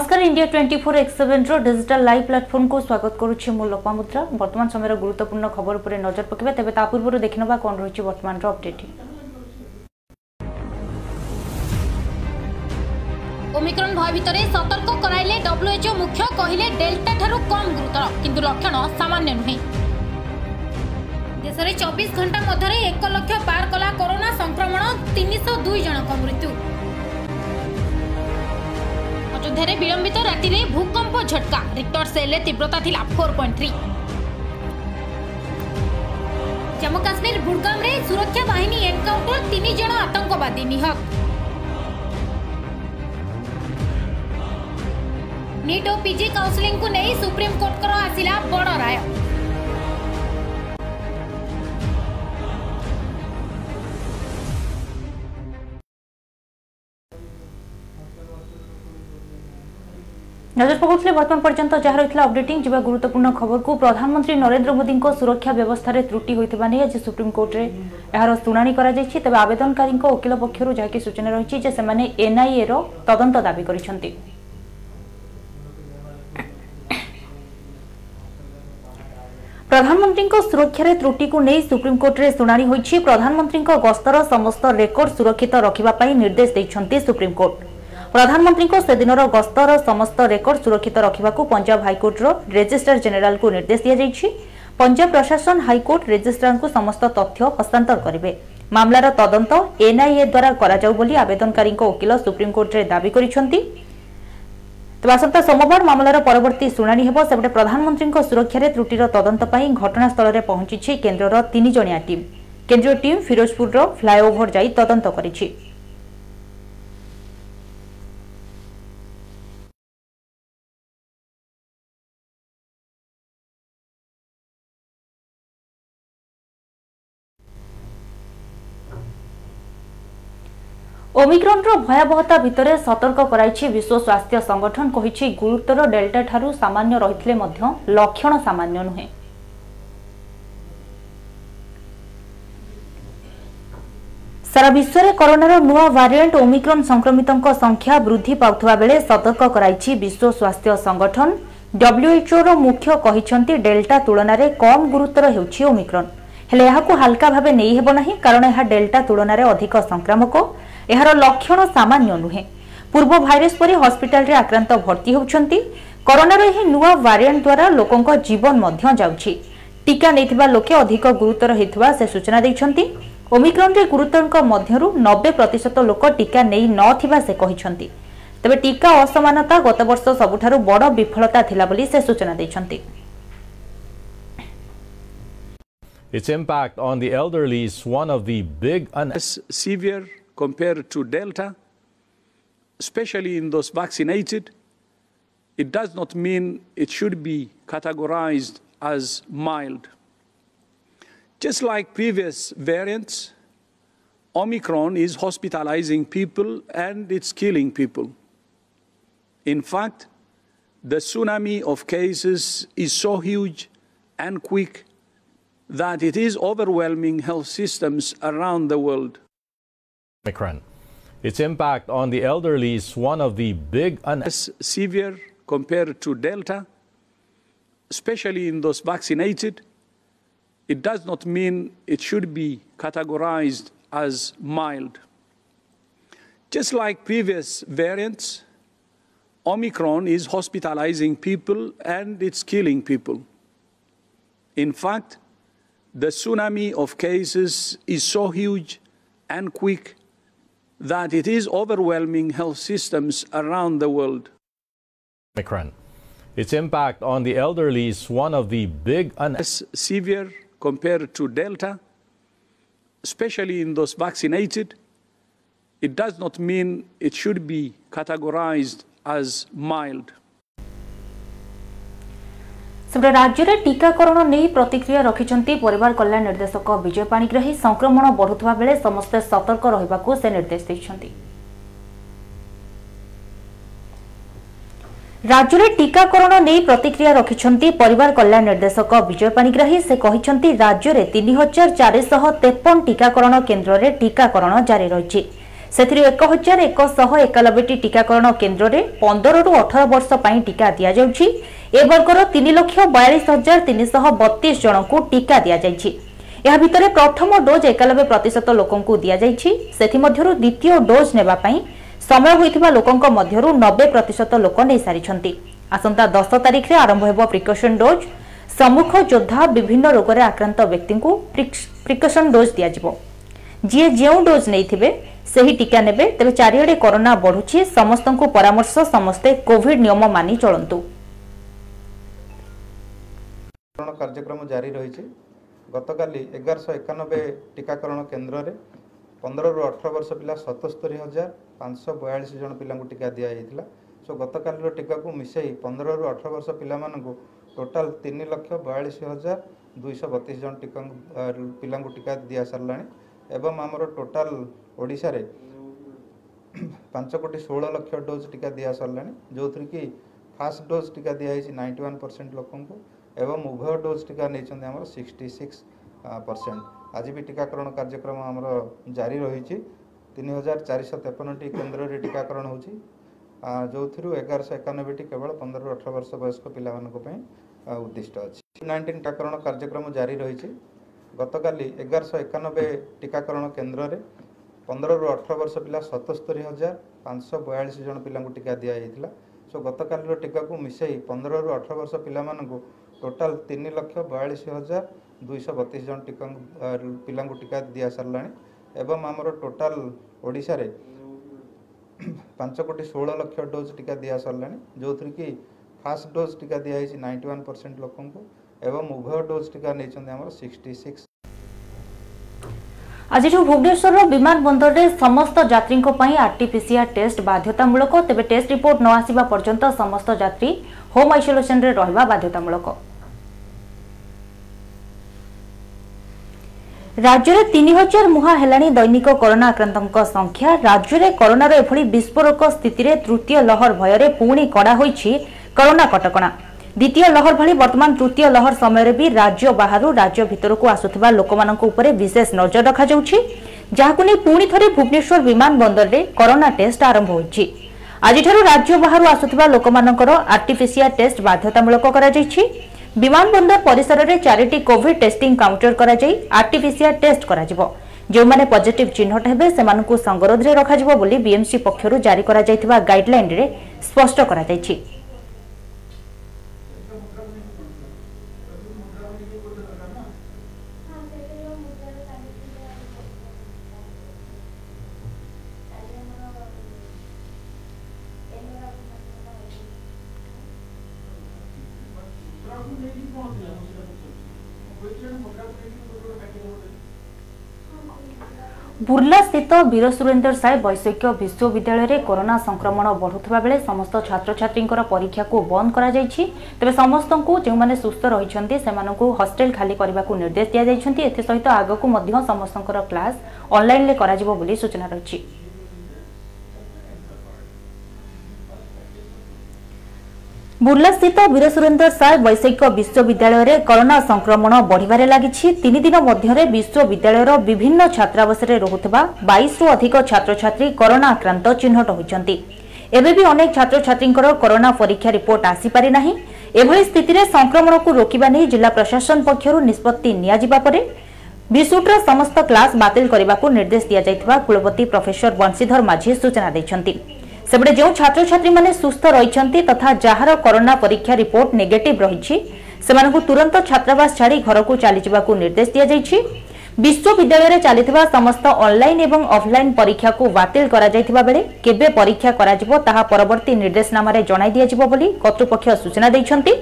ନମସ୍କାର India twenty four X ସେଭେନ୍ର digital live ପ୍ଲାଟଫର୍ମକୁ ସ୍ୱାଗତ କରୁଛି ମୁଁ ଲୋପାମୁଦ୍ରା ବର୍ତ୍ତମାନ ସମୟର ଗୁରୁତ୍ୱପୂର୍ଣ୍ଣ ଖବର ଉପରେ ନଜର ପକାଇବା ତେବେ ତା ପୂର୍ବରୁ ଦେଖିନେବା କ'ଣ ରହିଛି ବର୍ତ୍ତମାନର ଅପଡେଟ୍ ଓମିକ୍ରନ୍ ଭୟ ଭିତରେ ସତର୍କ କରାଇଲେ ଡବ୍ଲ୍ୟୁଏଚ୍ଓ ମୁଖ୍ୟ କହିଲେ ଡେଲ୍ଟା ଠାରୁ କମ୍ ଗୁରୁତର କିନ୍ତୁ ଲକ୍ଷଣ ସାମାନ୍ୟ ନୁହେଁ ଦେଶରେ ଚବିଶ ଘଣ୍ଟା ମଧ୍ୟରେ ଏକ ଲକ୍ଷ ପାର କଲା କରୋନା ସଂକ୍ରମଣ ତିନିଶହ ଦୁଇ ଜଣଙ୍କ ମୃତ୍ୟୁ अयोध्या विलंबित तो राति भूकंप झटका रिक्टर सेल तीव्रता थी four point three Jammu Kashmir Budgam सुरक्षा बाहन एनकाउंटर तीन जन आतंकवादी निहत नीट और पिजि काउनसिलिंग को नहीं सुप्रीम कोर्ट आसला बड़ राय নজর পকাউলে বর্তমান পর্যন্ত যা রয়েছে অপডেটিং যা গুরুত্বপূর্ণ খবরক প্রধানমন্ত্রী নরেন্দ্র মোদী সুরক্ষা ব্যবস্থার ত্রুটি হয়ে আজ সুপ্রিমকোর্টে এর শুনানি করা তবে আবেদনকারী ওকিল পক্ষ যা সূচনা রয়েছে যে সে এনআইএ তদন্ত দাবি করেছেন ପ୍ରଧାନମନ୍ତ୍ରୀଙ୍କ ସୁରକ୍ଷାରେ ତ୍ରୁଟିକୁ ନେଇ ସୁପ୍ରିମକୋର୍ଟରେ ଶୁଣାଣି ହୋଇଛି ପ୍ରଧାନମନ୍ତ୍ରୀଙ୍କ ଗସ୍ତର ସମସ୍ତ ରେକର୍ଡ ସୁରକ୍ଷିତ ରଖିବା ପାଇଁ ନିର୍ଦ୍ଦେଶ ଦେଇଛନ୍ତି ସୁପ୍ରିମକୋର୍ଟ ପ୍ରଧାନମନ୍ତ୍ରୀଙ୍କ ସେଦିନର ଗସ୍ତର ସମସ୍ତ ରେକର୍ଡ ସୁରକ୍ଷିତ ରଖିବାକୁ ପଞ୍ଜାବ ହାଇକୋର୍ଟର ରେଜିଷ୍ଟ୍ରାର ଜେନେରାଲଙ୍କୁ ନିର୍ଦ୍ଦେଶ ଦିଆଯାଇଛି ପଞ୍ଜାବ ପ୍ରଶାସନ ହାଇକୋର୍ଟ ରେଜିଷ୍ଟ୍ରାରଙ୍କୁ ସମସ୍ତ ତଥ୍ୟ ହସ୍ତାନ୍ତର କରିବେ ମାମଲାର ତଦନ୍ତ ଏନ୍ଆଇଏ ଦ୍ୱାରା କରାଯାଉ ବୋଲି ଆବେଦନକାରୀଙ୍କ ଓକିଲ ସୁପ୍ରିମକୋର୍ଟରେ ଦାବି କରିଛନ୍ତି ତେବେ ଆସନ୍ତା ସୋମବାର ମାମଲାର ପରବର୍ତ୍ତୀ ଶୁଣାଣି ହେବ ସେପଟେ ପ୍ରଧାନମନ୍ତ୍ରୀଙ୍କ ସୁରକ୍ଷାରେ ତ୍ରୁଟିର ତଦନ୍ତ ପାଇଁ ଘଟଣାସ୍ଥଳରେ ପହଞ୍ଚିଛି କେନ୍ଦ୍ରର ତିନି ଜଣିଆ ଟିମ୍ କେନ୍ଦ୍ରୀୟ ଟିମ୍ ଫିରୋଜପୁରର ଫ୍ଲାଏଓଭର ଯାଇ ତଦନ୍ତ କରିଛି ଓମିକ୍ରନ୍ର ଭୟାବହତା ଭିତରେ ସତର୍କ କରାଇଛି ବିଶ୍ୱ ସ୍ୱାସ୍ଥ୍ୟ ସଂଗଠନ କହିଛି ଗୁରୁତର ଡେଲ୍ଟା ଠାରୁ ସାମାନ୍ୟ ରହିଥିଲେ ମଧ୍ୟ ଲକ୍ଷଣ ସାମାନ୍ୟ ନୁହେଁ ସାରା ବିଶ୍ୱରେ କରୋନାର ନୂଆ ଭାରିଏଣ୍ଟ ଓମିକ୍ରନ୍ ସଂକ୍ରମିତଙ୍କ ସଂଖ୍ୟା ବୃଦ୍ଧି ପାଉଥିବା ବେଳେ ସତର୍କ କରାଇଛି ବିଶ୍ୱ ସ୍ୱାସ୍ଥ୍ୟ ସଂଗଠନ ଡବ୍ଲ୍ୟଏଚ୍ଓର ମୁଖ୍ୟ କହିଛନ୍ତି ଡେଲ୍ଟା ତୁଳନାରେ କମ୍ ଗୁରୁତର ହେଉଛି ଓମିକ୍ରନ୍ ହେଲେ ଏହାକୁ ହାଲକା ଭାବେ ନେଇ ହେବ ନାହିଁ କାରଣ ଏହା ଡେଲ୍ଟା ତୁଳନାରେ ଅଧିକ ସଂକ୍ରାମକ ଏହାର ଲକ୍ଷଣ ସାମାନ୍ୟ ନୁହେଁ ପୂର୍ବ ଭାଇରସ୍ ପରି ହସ୍ପିଟାଲରେ ଆକ୍ରାନ୍ତ ଭର୍ତ୍ତି ହେଉଛନ୍ତି କରୋନାର ଏହି ନୂଆ ଭାରିଏଣ୍ଟ ଦ୍ୱାରା ଲୋକଙ୍କ ଜୀବନ ମଧ୍ୟ ଯାଉଛି ଟିକା ନେଇଥିବା ଲୋକେ ଅଧିକ ଗୁରୁତର ହେଉଥିବା ସେ ସୂଚନା ଦେଇଛନ୍ତି ଓମିକ୍ରନରେ ଗୁରୁତରଙ୍କ ମଧ୍ୟରୁ ନବେ ପ୍ରତିଶତ ଲୋକ ଟିକା ନେଇ ନଥିବା ସେ କହିଛନ୍ତି ତେବେ ଟିକା ଅସମାନତା ଗତବର୍ଷ ସବୁଠାରୁ ବଡ଼ ବିଫଳତା ଥିଲା ବୋଲି ସେ ସୂଚନା ଦେଇଛନ୍ତି Its impact on the elderly is one of the big and severe compared to Delta, especially in those vaccinated, it does not mean it should be categorized as mild. Just like previous variants, Omicron is hospitalizing people and it's killing people. In fact, the tsunami of cases is so huge and quick that it is overwhelming health systems around the world. Omicron. Its impact on the elderly is one of the big un- it's severe compared to Delta, especially in those vaccinated. It does not mean it should be categorized as mild. Just like previous variants, Omicron is hospitalizing people and it's killing people. In fact, the tsunami of cases is so huge and quick that it is overwhelming health systems around the world. Omicron. Its impact on the elderly is one of the big un- severe compared to Delta, especially in those vaccinated. It does not mean it should be categorized as mild. ସେପଟେ ରାଜ୍ୟରେ ଟିକାକରଣ ନେଇ ପ୍ରତିକ୍ରିୟା ରଖିଛନ୍ତି ପରିବାର କଲ୍ୟାଣ ନିର୍ଦ୍ଦେଶକ ବିଜୟ ପାଣିଗ୍ରାହୀ ସଂକ୍ରମଣ ବଢ଼ୁଥିବା ବେଳେ ସମସ୍ତେ ସତର୍କ ରହିବାକୁ ସେ ନିର୍ଦ୍ଦେଶ ଦେଇଛନ୍ତି ରାଜ୍ୟରେ ଟିକାକରଣ ନେଇ ପ୍ରତିକ୍ରିୟା ରଖିଛନ୍ତି ପରିବାର କଲ୍ୟାଣ ନିର୍ଦ୍ଦେଶକ ବିଜୟ ପାଣିଗ୍ରାହୀ ସେ କହିଛନ୍ତି ରାଜ୍ୟରେ ତିନି ହଜାର ଚାରିଶହ ତେପନ ଟିକାକରଣ କେନ୍ଦ୍ରରେ ଟିକାକରଣ ଜାରି ରହିଛି ସେଥିରୁ ଏକ ହଜାର ଏକଶହ ଏକାନବେଟି ଟିକାକରଣ କେନ୍ଦ୍ରରେ ପନ୍ଦରରୁ ଅଠର ବର୍ଷ ପାଇଁ ଟିକା ଦିଆଯାଉଛି ଏବର୍ଗର ତିନି ଲକ୍ଷ ବୟାଳିଶ ହଜାର ତିନିଶହ ବତିଶ ଜଣଙ୍କୁ ଟିକା ଦିଆଯାଇଛି ଏହା ଭିତରେ ପ୍ରଥମ ଡୋଜ୍ ଏକାନବେ ପ୍ରତିଶତ ଲୋକଙ୍କୁ ଦିଆଯାଇଛି ସେଥିମଧ୍ୟରୁ ଦ୍ୱିତୀୟ ଡୋଜ୍ ନେବା ପାଇଁ ସମୟ ହୋଇଥିବା ଲୋକଙ୍କ ମଧ୍ୟରୁ ନବେ ପ୍ରତିଶତ ଲୋକ ନେଇସାରିଛନ୍ତି ଆସନ୍ତା ଦଶ ତାରିଖରେ ଆରମ୍ଭ ହେବ ପ୍ରିକସନ୍ ଡୋଜ୍ ସମ୍ମୁଖ ଯୋଦ୍ଧା ବିଭିନ୍ନ ରୋଗରେ ଆକ୍ରାନ୍ତ ବ୍ୟକ୍ତିଙ୍କୁ ପ୍ରିକସନ୍ ଡୋଜ୍ ଦିଆଯିବ ଯିଏ ଯେଉଁ ଡୋଜ୍ ନେଇଥିବେ ସେହି ଟିକା ନେବେ ତେବେ ଚାରିଆଡ଼େ କରୋନା ବଢ଼ୁଛି ସମସ୍ତଙ୍କୁ ପରାମର୍ଶ ସମସ୍ତେ କୋଭିଡ୍ ନିୟମ ମାନି ଚଳନ୍ତୁ କାର୍ଯ୍ୟକ୍ରମ ଜାରି ରହିଛି ଗତକାଲି ଏଗାରଶହ ଏକାନବେ ଟିକାକରଣ କେନ୍ଦ୍ରରେ ପନ୍ଦରରୁ ଅଠର ବର୍ଷ ପିଲା ସତସ୍ତରୀ ହଜାର ପାଞ୍ଚଶହ ବୟାଳିଶ ଜଣ ପିଲାଙ୍କୁ ଟିକା ଦିଆଯାଇଥିଲା ସୋ ଗତକାଲିର ଟିକାକୁ ମିଶାଇ ପନ୍ଦରରୁ ଅଠର ବର୍ଷ ପିଲାମାନଙ୍କୁ ଟୋଟାଲ୍ ତିନି ଲକ୍ଷ ବୟାଳିଶ ହଜାର ଦୁଇଶହ ବତିଶ ଜଣ ଟିକା ପିଲାଙ୍କୁ ଟିକା ଦିଆସାରିଲାଣି ଏବଂ ଆମର ଟୋଟାଲ୍ ଓଡ଼ିଶାରେ ପାଞ୍ଚ କୋଟି ଷୋହଳ ଲକ୍ଷ ଡୋଜ୍ ଟିକା ଦିଆସାରିଲାଣି ଯେଉଁଥିରେ କି ଫାର୍ଷ୍ଟ ଡୋଜ୍ ଟିକା ଦିଆହେଇଛି ନାଇଣ୍ଟି ଲୋକଙ୍କୁ ଏବଂ ଉଭୟ ଡୋଜ୍ ଟିକା ନେଇଛନ୍ତି ଆମର ସିକ୍ସଟି ସିକ୍ସ ପରସେଣ୍ଟ ଆଜି ବି ଟିକାକରଣ କାର୍ଯ୍ୟକ୍ରମ ଆମର ଜାରି ରହିଛି ତିନି ହଜାର ଚାରିଶହ ତେପନଟି କେନ୍ଦ୍ରରେ ଟିକାକରଣ ହେଉଛି ଯେଉଁଥିରୁ ଏଗାରଶହ ଏକାନବେଟି କେବଳ ପନ୍ଦରରୁ ଅଠର ବର୍ଷ ବୟସ୍କ ପିଲାମାନଙ୍କ ପାଇଁ ଉଦ୍ଦିଷ୍ଟ ଅଛି କୋଭିଡ୍ ନାଇଣ୍ଟିନ୍ ଟିକାକରଣ କାର୍ଯ୍ୟକ୍ରମ ଜାରି ରହିଛି ଗତକାଲି ଏଗାରଶହ ଏକାନବେ ଟିକାକରଣ କେନ୍ଦ୍ରରେ ପନ୍ଦରରୁ ଅଠର ବର୍ଷ ପିଲା ସତସ୍ତରି ହଜାର ପାଞ୍ଚଶହ ବୟାଳିଶ ଜଣ ପିଲାଙ୍କୁ ଟିକା ଦିଆଯାଇଥିଲା ସୋ ଗତକାଲିର ଟିକାକୁ ମିଶାଇ ପନ୍ଦରରୁ ଅଠର ବର୍ଷ ପିଲାମାନଙ୍କୁ ଟୋଟାଲ ତିନି ଲକ୍ଷ ବୟାଳିଶ ହଜାର ଦୁଇଶହ ବତିଶ ଜଣ ଟିକା ପିଲାଙ୍କୁ ଟିକା ଦିଆସାରିଲାଣି ଏବଂ ଆମର ଟୋଟାଲ ଓଡ଼ିଶାରେ ପାଞ୍ଚ କୋଟି ଷୋହଳ ଲକ୍ଷ ଡୋଜ୍ ଟିକା ଦିଆସାରିଲାଣି ଯେଉଁଥିରେ କି ଫାର୍ଷ୍ଟ ଡୋଜ୍ ଟିକା ଦିଆହେଇଛି ନାଇଣ୍ଟି ୱାନ୍ ପରସେଣ୍ଟ ଲୋକଙ୍କୁ ଏବଂ ଉଭୟ ଡୋଜ୍ ଟିକା ନେଇଛନ୍ତି ଆମର ସିକ୍ସଟି ସିକ୍ସ ଆଜିଠୁ ଭୁବନେଶ୍ୱରର ବିମାନ ବନ୍ଦରରେ ସମସ୍ତ ଯାତ୍ରୀଙ୍କ ପାଇଁ ଆର୍ଟିପିସିଆର୍ ଟେଷ୍ଟ ବାଧ୍ୟତାମୂଳକ ତେବେ ଟେଷ୍ଟ ରିପୋର୍ଟ ନ ଆସିବା ପର୍ଯ୍ୟନ୍ତ ସମସ୍ତ ଯାତ୍ରୀ ହୋମ୍ ଆଇସୋଲେସନରେ ରହିବା ବାଧ୍ୟତାମୂଳକ রাজ্যের তিনি হাজার মুহা হেলানি দৈনিক করোনা আক্রান্তক সংখ্যা রাজ্যের করোনার এভাবে বিস্ফোরক স্থিতিরে তৃতীয় লহর ভয়রে পুনি কড়া হয়েছে করোনা কটকণা দ্বিতীয় লহর ভি বর্তমান তৃতীয় লহর সময়ের বি রাজ্য বাহার রাজ্য ভিতরক আসুবা লোক উপরে বিশেষ নজর রখা যাচ্ছে যাকে নিয়ে পুঁ থে ভুবনেশ্বর বিমান বন্দরের করোনা টেস্ট আরম্ভ হয়েছে আজিঠার রাজ্য বাহার আসুবা লোক আর্টিফিসিয়া টেস্ট বাধ্যতামূলক করা যাইছে ବିମାନବନ୍ଦର ପରିସରରେ ଚାରିଟି କୋଭିଡ୍ ଟେଷ୍ଟିଂ କାଉଣ୍ଟର କରାଯାଇ ଆର୍ଟିପିସିଆର୍ ଟେଷ୍ଟ କରାଯିବ ଯେଉଁମାନେ ପଜିଟିଭ୍ ଚିହ୍ନଟ ହେବେ ସେମାନଙ୍କୁ ସଙ୍ଗରୋଧରେ ରଖାଯିବ ବୋଲି ବିଏମ୍ସି ପକ୍ଷରୁ ଜାରି କରାଯାଇଥିବା ଗାଇଡ୍ଲାଇନ୍ରେ ସ୍ପଷ୍ଟ କରାଯାଇଛି ବୁର୍ଲା ସ୍ଥିତ ବୀର ସୁରେନ୍ଦ୍ର ସାଏ ବୈଷୟିକ ବିଶ୍ୱବିଦ୍ୟାଳୟରେ କରୋନା ସଂକ୍ରମଣ ବଢ଼ୁଥିବା ବେଳେ ସମସ୍ତ ଛାତ୍ରଛାତ୍ରୀଙ୍କର ପରୀକ୍ଷାକୁ ବନ୍ଦ କରାଯାଇଛି ତେବେ ସମସ୍ତଙ୍କୁ ଯେଉଁମାନେ ସୁସ୍ଥ ରହିଛନ୍ତି ସେମାନଙ୍କୁ ହଷ୍ଟେଲ ଖାଲି କରିବାକୁ ନିର୍ଦ୍ଦେଶ ଦିଆଯାଇଛନ୍ତି ଏଥିସହିତ ଆଗକୁ ମଧ୍ୟ ସମସ୍ତଙ୍କର କ୍ଲାସ୍ ଅନ୍ଲାଇନ୍ରେ କରାଯିବ ବୋଲି ସୂଚନା ରହିଛି ବୁର୍ଲାସ୍ଥିତ ବୀର ସୁରେନ୍ଦ୍ର ସାଏ ବୈଷୟିକ ବିଶ୍ୱବିଦ୍ୟାଳୟରେ କରୋନା ସଂକ୍ରମଣ ବଢ଼ିବାରେ ଲାଗିଛି ତିନି ଦିନ ମଧ୍ୟରେ ବିଶ୍ୱବିଦ୍ୟାଳୟର ବିଭିନ୍ନ ଛାତ୍ରାବାସରେ ରହୁଥିବା ବାଇଶରୁ ଅଧିକ ଛାତ୍ରଛାତ୍ରୀ କରୋନା ଆକ୍ରାନ୍ତ ଚିହ୍ନଟ ହୋଇଛନ୍ତି ଏବେ ବି ଅନେକ ଛାତ୍ରଛାତ୍ରୀଙ୍କର କରୋନା ପରୀକ୍ଷା ରିପୋର୍ଟ ଆସିପାରି ନାହିଁ ଏଭଳି ସ୍ଥିତିରେ ସଂକ୍ରମଣକୁ ରୋକିବା ନେଇ ଜିଲ୍ଲା ପ୍ରଶାସନ ପକ୍ଷରୁ ନିଷ୍ପତ୍ତି ନିଆଯିବା ପରେ ବିସୁଟ୍ର ସମସ୍ତ କ୍ଲାସ୍ ବାତିଲ କରିବାକୁ ନିର୍ଦ୍ଦେଶ ଦିଆଯାଇଥିବା କୁଳପତି ପ୍ରଫେସର ବଂଶୀଧର ମାଝୀ ସୂଚନା ଦେଇଛନ୍ତି ସେପଟେ ଯେଉଁ ଛାତ୍ରଛାତ୍ରୀମାନେ ସୁସ୍ଥ ରହିଛନ୍ତି ତଥା ଯାହାର କରୋନା ପରୀକ୍ଷା ରିପୋର୍ଟ ନେଗେଟିଭ୍ ରହିଛି ସେମାନଙ୍କୁ ତୁରନ୍ତ ଛାତ୍ରାବାସ ଛାଡ଼ି ଘରକୁ ଚାଲିଯିବାକୁ ନିର୍ଦ୍ଦେଶ ଦିଆଯାଇଛି ବିଶ୍ୱବିଦ୍ୟାଳୟରେ ଚାଲିଥିବା ସମସ୍ତ ଅନ୍ଲାଇନ୍ ଏବଂ ଅଫ୍ଲାଇନ୍ ପରୀକ୍ଷାକୁ ବାତିଲ କରାଯାଇଥିବା ବେଳେ କେବେ ପରୀକ୍ଷା କରାଯିବ ତାହା ପରବର୍ତ୍ତୀ ନିର୍ଦ୍ଦେଶନାମାରେ ଜଣାଇ ଦିଆଯିବ ବୋଲି କର୍ତ୍ତୃପକ୍ଷ ସୂଚନା ଦେଇଛନ୍ତି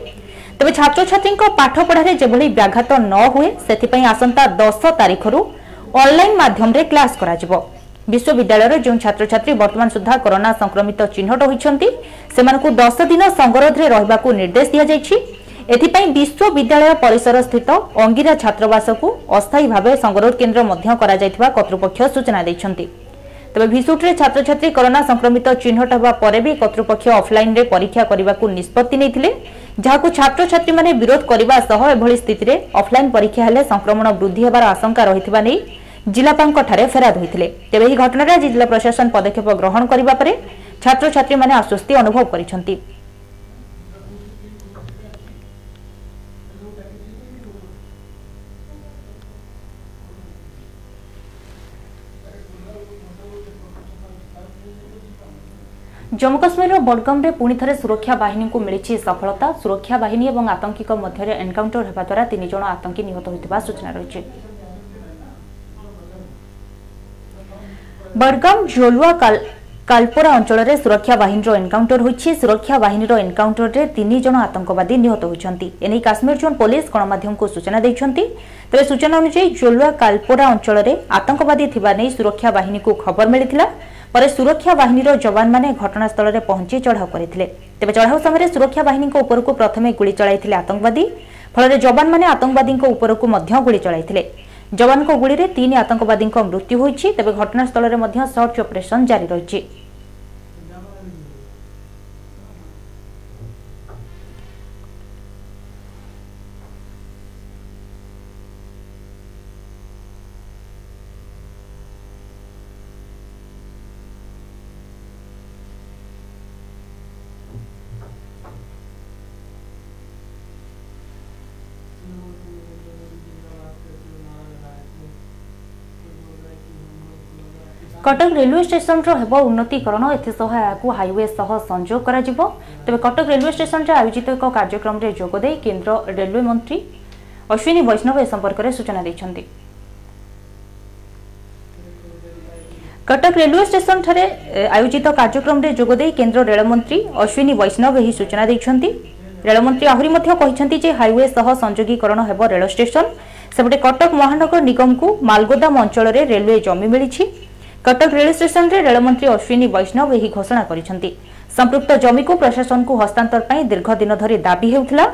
ତେବେ ଛାତ୍ରଛାତ୍ରୀଙ୍କ ପାଠପଢ଼ାରେ ଯେଭଳି ବ୍ୟାଘାତ ନ ହୁଏ ସେଥିପାଇଁ ଆସନ୍ତା ଦଶ ତାରିଖରୁ ଅନ୍ଲାଇନ୍ ମାଧ୍ୟମରେ କ୍ଲାସ୍ କରାଯିବ ବିଶ୍ୱବିଦ୍ୟାଳୟର ଯେଉଁ ଛାତ୍ରଛାତ୍ରୀ ବର୍ତ୍ତମାନ ସୁଦ୍ଧା କରୋନା ସଂକ୍ରମିତ ଚିହ୍ନଟ ହୋଇଛନ୍ତି ସେମାନଙ୍କୁ ଦଶ ଦିନ ସଂଗରୋଧରେ ରହିବାକୁ ନିର୍ଦ୍ଦେଶ ଦିଆଯାଇଛି ଏଥିପାଇଁ ବିଶ୍ୱବିଦ୍ୟାଳୟ ପରିସର ସ୍ଥିତ ଅଙ୍ଗିରା ଛାତ୍ରାବାସକୁ ଅସ୍ଥାୟୀ ଭାବେ ସଂଗରୋଧ କେନ୍ଦ୍ର ମଧ୍ୟ କରାଯାଇଥିବା କର୍ତ୍ତୃପକ୍ଷ ସୂଚନା ଦେଇଛନ୍ତି ତେବେ ଭିସୁଟରେ ଛାତ୍ରଛାତ୍ରୀ କରୋନା ସଂକ୍ରମିତ ଚିହ୍ନଟ ହେବା ପରେ ବି କର୍ତ୍ତୃପକ୍ଷ ଅଫ୍ଲାଇନ୍ରେ ପରୀକ୍ଷା କରିବାକୁ ନିଷ୍ପତ୍ତି ନେଇଥିଲେ ଯାହାକୁ ଛାତ୍ରଛାତ୍ରୀମାନେ ବିରୋଧ କରିବା ସହ ଏଭଳି ସ୍ଥିତିରେ ଅଫ୍ଲାଇନ୍ ପରୀକ୍ଷା ହେଲେ ସଂକ୍ରମଣ ବୃଦ୍ଧି ହେବାର ଆଶଙ୍କା ରହିଥିବା ନେଇ ଜିଲ୍ଲାପାଳଙ୍କଠାରେ ଫେରାଦ ହୋଇଥିଲେ ତେବେ ଏହି ଘଟଣାରେ আজ ଜିଲ୍ଲା ପ୍ରଶାସନ ପଦକ୍ଷେପ ଗ୍ରହଣ କରିବା ପରେ ଛାତ୍ରଛାତ୍ରୀମାନେ আশ্বস্তি ଅନୁଭବ କରିଛନ୍ତି জম্মু কাশ্মীর বডগামে পুঁ থে সুরক্ষা বাহিনী মিছে সফলতা সুরক্ষা বাহিনী এবং আতঙ্কী মধ্যে এনকাউন্টর হওয়া দ্বারা তিনজন আতঙ্কী নিহত হয়েছে সূচনা রয়েছে বড়গাম ঝোলুয়া কালপোরা অঞ্চলের সুরক্ষা বাহিনীর এনকাউন্টর হয়েছে সুরক্ষা বাহিনীর এনকাউন্টরের তিন জন আতঙ্কবাদী নিহত হয়েছেন এনে কাশ্মীর জোন পুলিশ গণমাধ্যমকে সূচনা দিয়েছেন তবে সূচনা অনুযায়ী ঝোলুয়া কালপোরা অঞ্চলের আতঙ্কবাদী থাকা নিয়ে সুরক্ষা বাহিনীকে খবর মিলিলা পরে সুরক্ষা বাহিনীর যবান মানে ঘটনাস্থলের পৌঁছি চড়াও করে তবে চড়াও সময় সুরক্ষা বাহিনী উপরক প্রথমে গুড়ি চলাই আতঙ্কবাদী ফলে যবান মানে আতঙ্কবাদী উপরক গুড়ি চলাই ଯବାନଙ୍କ ଗୁଳିରେ ତିନି ଆତଙ୍କବାଦୀଙ୍କ ମୃତ୍ୟୁ ହୋଇଛି ତେବେ ଘଟଣାସ୍ଥଳରେ ମଧ୍ୟ ସର୍ଚ୍ଚ ଅପରେସନ୍ ଜାରି ରହିଛି କଟକ ରେଲୱେ ଷ୍ଟେସନର ହେବ ଉନ୍ନତିକରଣ ଏଥିସହ ଏହାକୁ ହାଇୱେ ସହ ସଂଯୋଗ କରାଯିବ ତେବେ କଟକ ରେଲୱେ ଷ୍ଟେସନରେ ଆୟୋଜିତ ଏକ କାର୍ଯ୍ୟକ୍ରମରେ ଯୋଗଦେଇ କେନ୍ଦ୍ର ରେଲୱେ ମନ୍ତ୍ରୀ ଅଶ୍ୱିନୀ ବୈଷ୍ଣବ ଏ ସମ୍ପର୍କରେ ସୂଚନା ଦେଇଛନ୍ତି କଟକ ରେଲୱେ ଷ୍ଟେସନଠାରେ ଆୟୋଜିତ କାର୍ଯ୍ୟକ୍ରମରେ ଯୋଗଦେଇ କେନ୍ଦ୍ର ରେଳମନ୍ତ୍ରୀ ଅଶ୍ୱିନୀ ବୈଷ୍ଣବ ଏହି ସୂଚନା ଦେଇଛନ୍ତି ରେଳମନ୍ତ୍ରୀ ଆହୁରି ମଧ୍ୟ କହିଛନ୍ତି ଯେ ହାଇୱେ ସହ ସଂଯୋଗୀକରଣ ହେବ ରେଳ ଷ୍ଟେସନ ସେପଟେ କଟକ ମହାନଗର ନିଗମକୁ ମାଲଗୋଦାମ ଅଞ୍ଚଳରେ ରେଲୱେ ଜମି ମିଳିଛି କଟକ ରେଳ ଷ୍ଟେସନରେ ରେଳମନ୍ତ୍ରୀ ଅଶ୍ୱିନୀ ବୈଷ୍ଣବ ଏହି ଘୋଷଣା କରିଛନ୍ତି ସମ୍ପୃକ୍ତ ଜମିକୁ ପ୍ରଶାସନକୁ ହସ୍ତାନ୍ତର ପାଇଁ ଦୀର୍ଘ ଦିନ ଧରି ଦାବି ହେଉଥିଲା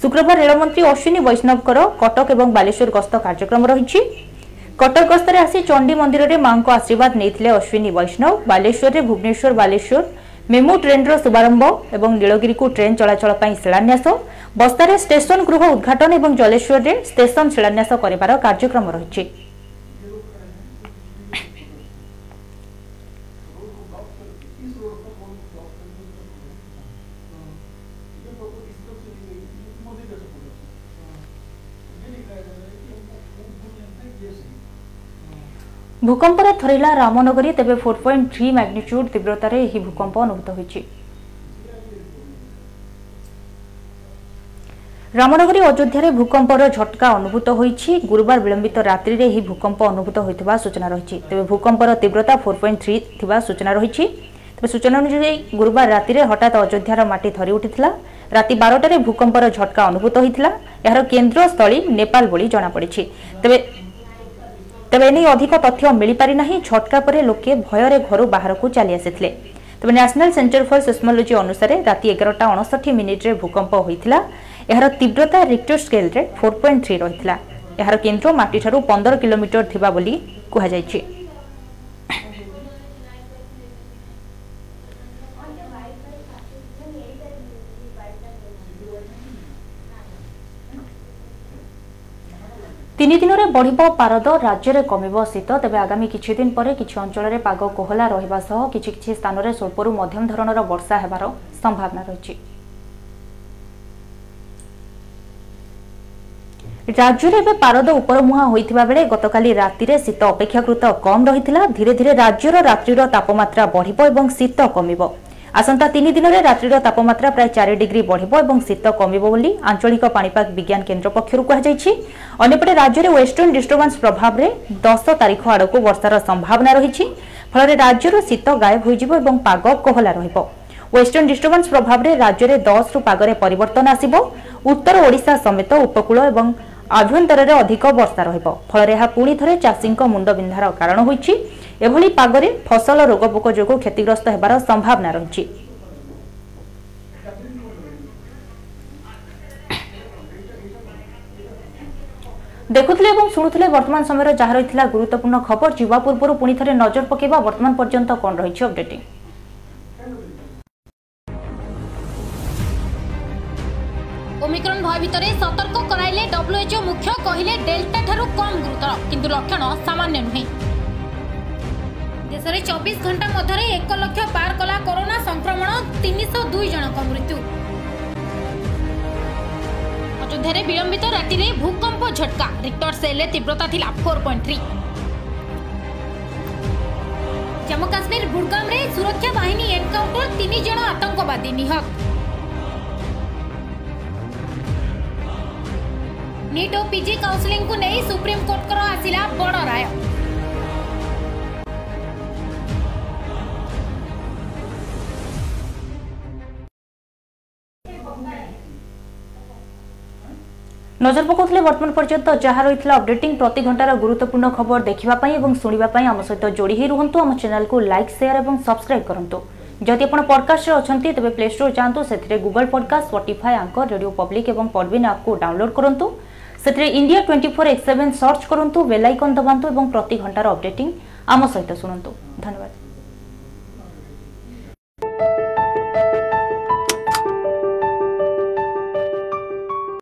শুক্রবার রেলমন্ত্রী অশ্বিনী বৈষ্ণবকর কটক এবং বালেশ্বর গস্ত কার্যক্রম রয়েছে কটক গস্তরে আসি চণ্ডী মন্দিরের মাঙ্ক আশীর্বাদ নিয়ে অশ্বিনী বৈষ্ণব বালেশ্বরের ভুবনেশ্বর বালেশ্বর মেমু ট্রেন্র শুভারম্ভ এবং নীলগিরি ট্রেন চলাচল শিলান্যাস বস্তার স্টেশন গৃহ উদ্ঘাটন এবং জলেশ্বরের স্টেশন শিলান্যাস করবার কার্যক্রম রয়েছে ଭୂକମ୍ପରେ ଥରିଲା ରାମନଗରୀ ତେବେ ଫୋର୍ ପଏଣ୍ଟ ଥ୍ରୀ ମ୍ୟାଗ୍ନିଚ୍ୟୁଡ଼ ତୀବ୍ରତାରେ ଏହି ଭୂକମ୍ପ ଅନୁଭୂତ ହୋଇଛି ରାମନଗରୀ ଅଯୋଧ୍ୟାରେ ଭୂକମ୍ପର ଝଟକା ଅନୁଭୂତ ହୋଇଛି ଗୁରୁବାର ବିଳମ୍ବିତ ରାତ୍ରିରେ ଏହି ଭୂକମ୍ପ ଅନୁଭୂତ ହୋଇଥିବା ସୂଚନା ରହିଛି ତେବେ ଭୂକମ୍ପର ତୀବ୍ରତା ଫୋର୍ ପଏଣ୍ଟ ଥ୍ରୀ ଥିବା ସୂଚନା ରହିଛି তবে সূচনা অনুযায়ী গুরুবার রাতে হঠাৎ অযোধ্যার মাটি ধরি উঠিলা রাতে বারোটার ভূকম্পর ঝটকা অনুভূত হয়েছিল এর কেন্দ্রস্থলী নেপাল বলে জনাপড়ি তবে তবে এনে অধিক তথ্য মিপারি না ঝটকা পরে লোকে ভয়রে ঘর বাহারক চালি আসিলে তবে ন্যাশনাল সেন্টার ফর সিসমোলোজি অনুসারে রাতে এগারোটা অনষঠি মিনিট্রে ভূকম্প হয়েছিল এর তীব্রতা রিক্টর স্কেলরে ফোর পয়েন্ট থ্রি রয়েছে এর কেন্দ্র মাটিঠার পনেরো কিলোমিটর থাকা বলে কুহযাই ତିନି ଦିନରେ ବଢ଼ିବ ପାରଦ ରାଜ୍ୟରେ କମିବ ଶୀତ ତେବେ ଆଗାମୀ କିଛି ଦିନ ପରେ କିଛି ଅଞ୍ଚଳରେ ପାଗ କୋହଲା ରହିବା ସହ କିଛି କିଛି ସ୍ଥାନରେ ସ୍ୱଳ୍ପରୁ ମଧ୍ୟମ ଧରଣର ବର୍ଷା ହେବାର ସମ୍ଭାବନା ରହିଛି ରାଜ୍ୟରେ ଏବେ ପାରଦ ଉପରମୁହାଁ ହୋଇଥିବା ବେଳେ ଗତକାଲି ରାତିରେ ଶୀତ ଅପେକ୍ଷାକୃତ କମ୍ ରହିଥିଲା ଧୀରେ ଧୀରେ ରାଜ୍ୟର ରାତ୍ରିର ତାପମାତ୍ରା ବଢ଼ିବ ଏବଂ ଶୀତ କମିବ ଆସନ୍ତା ତିନି ଦିନରେ ରାତ୍ରିର ତାପମାତ୍ରା ପ୍ରାୟ ଚାରି ଡିଗ୍ରୀ ବଢ଼ିବ ଏବଂ ଶୀତ କମିବ ବୋଲି ଆଞ୍ଚଳିକ ପାଣିପାଗ ବିଜ୍ଞାନ କେନ୍ଦ୍ର ପକ୍ଷରୁ କୁହାଯାଇଛି ଅନ୍ୟପଟେ ରାଜ୍ୟରେ ୱେଷ୍ଟର୍ଣ୍ଣ ଡିଷ୍ଟର୍ବାନ୍ସ ପ୍ରଭାବରେ ଦଶ ତାରିଖ ଆଡ଼କୁ ବର୍ଷାର ସମ୍ଭାବନା ରହିଛି ଫଳରେ ରାଜ୍ୟରୁ ଶୀତ ଗାୟବ ହୋଇଯିବ ଏବଂ ପାଗ କୋହଲା ରହିବ ওয়েস্টর্ন ডিষ্টর্বান্স প্রভাবে রাজ্যের দশ রু পাগরে পরিবর্তন আসব উত্তর ওড়শা সমেত উপকূল এবং ଆଭ୍ୟନ୍ତରରେ ଅଧିକ ବର୍ଷା ରହିବ ଫଳରେ ଏହା ପୁଣି ଥରେ ଚାଷୀଙ୍କ ମୁଣ୍ଡବିନ୍ଧାର କାରଣ ହୋଇଛି ଏଭଳି ପାଗରେ ଫସଲ ରୋଗପୋକ ଯୋଗୁଁ କ୍ଷତିଗ୍ରସ୍ତ ହେବାର ସମ୍ଭାବନା ରହିଛି ଦେଖୁଥିଲେ ଏବଂ ଶୁଣୁଥିଲେ ବର୍ତ୍ତମାନ ସମୟରେ ଯାହା ରହିଥିଲା ଗୁରୁତ୍ୱପୂର୍ଣ୍ଣ ଖବର ଯିବା ପୂର୍ବରୁ ପୁଣି ଥରେ ନଜର ପକାଇବା ବର୍ତ୍ତମାନ ପର୍ଯ୍ୟନ୍ତ କ'ଣ ରହିଛି ଅପଡେଟିଂ ଓମିକ୍ରନ୍ ଭୟ डब्ल्यूएचओ मुख्य कहले डेल्टा ठू कम गुरुतर किंतु लक्षण सामान्य नुहे देश में घंटा मध्य एक लक्ष पार कला कोरोना संक्रमण तीन शह मृत्यु अयोध्या विलंबित राति भूकंप झटका रिक्टर सेल तीव्रता थी फोर जम्मू काश्मीर बुड़गाम सुरक्षा बाहन एनकाउंटर तीन जन आतंकवादी निहत नीट और पीजी काउंसलिंग को नहीं सुप्रीम कोर्ट कर आसिला बड़ राय নজর পকাউলে বর্তমান পর্যন্ত যা রয়েছে অপডেটিং প্রতি ঘণ্টার গুরুত্বপূর্ণ খবর দেখা এবং শুণবা আম সহ যোড়ি হয়ে রুহতু আমার চ্যানেলকে লাইক সেয়ার এবং সবসক্রাইব করতু যদি আপনার পডকাস্টে অনেক তবে প্লে স্টোর যাতে সে Google podcast Spotify Anchor Radio Public এবং পডবিন আপকে ডাউনলোড করতু ସେଥିରେ India twenty four X seven search କରନ୍ତୁ ବେଲାଇକନ୍ ଦବାନ୍ତୁ ଏବଂ ପ୍ରତି ଘଣ୍ଟାର ଅପଡେଟିଂ ଆମ ସହିତ ଶୁଣନ୍ତୁ ଧନ୍ୟବାଦ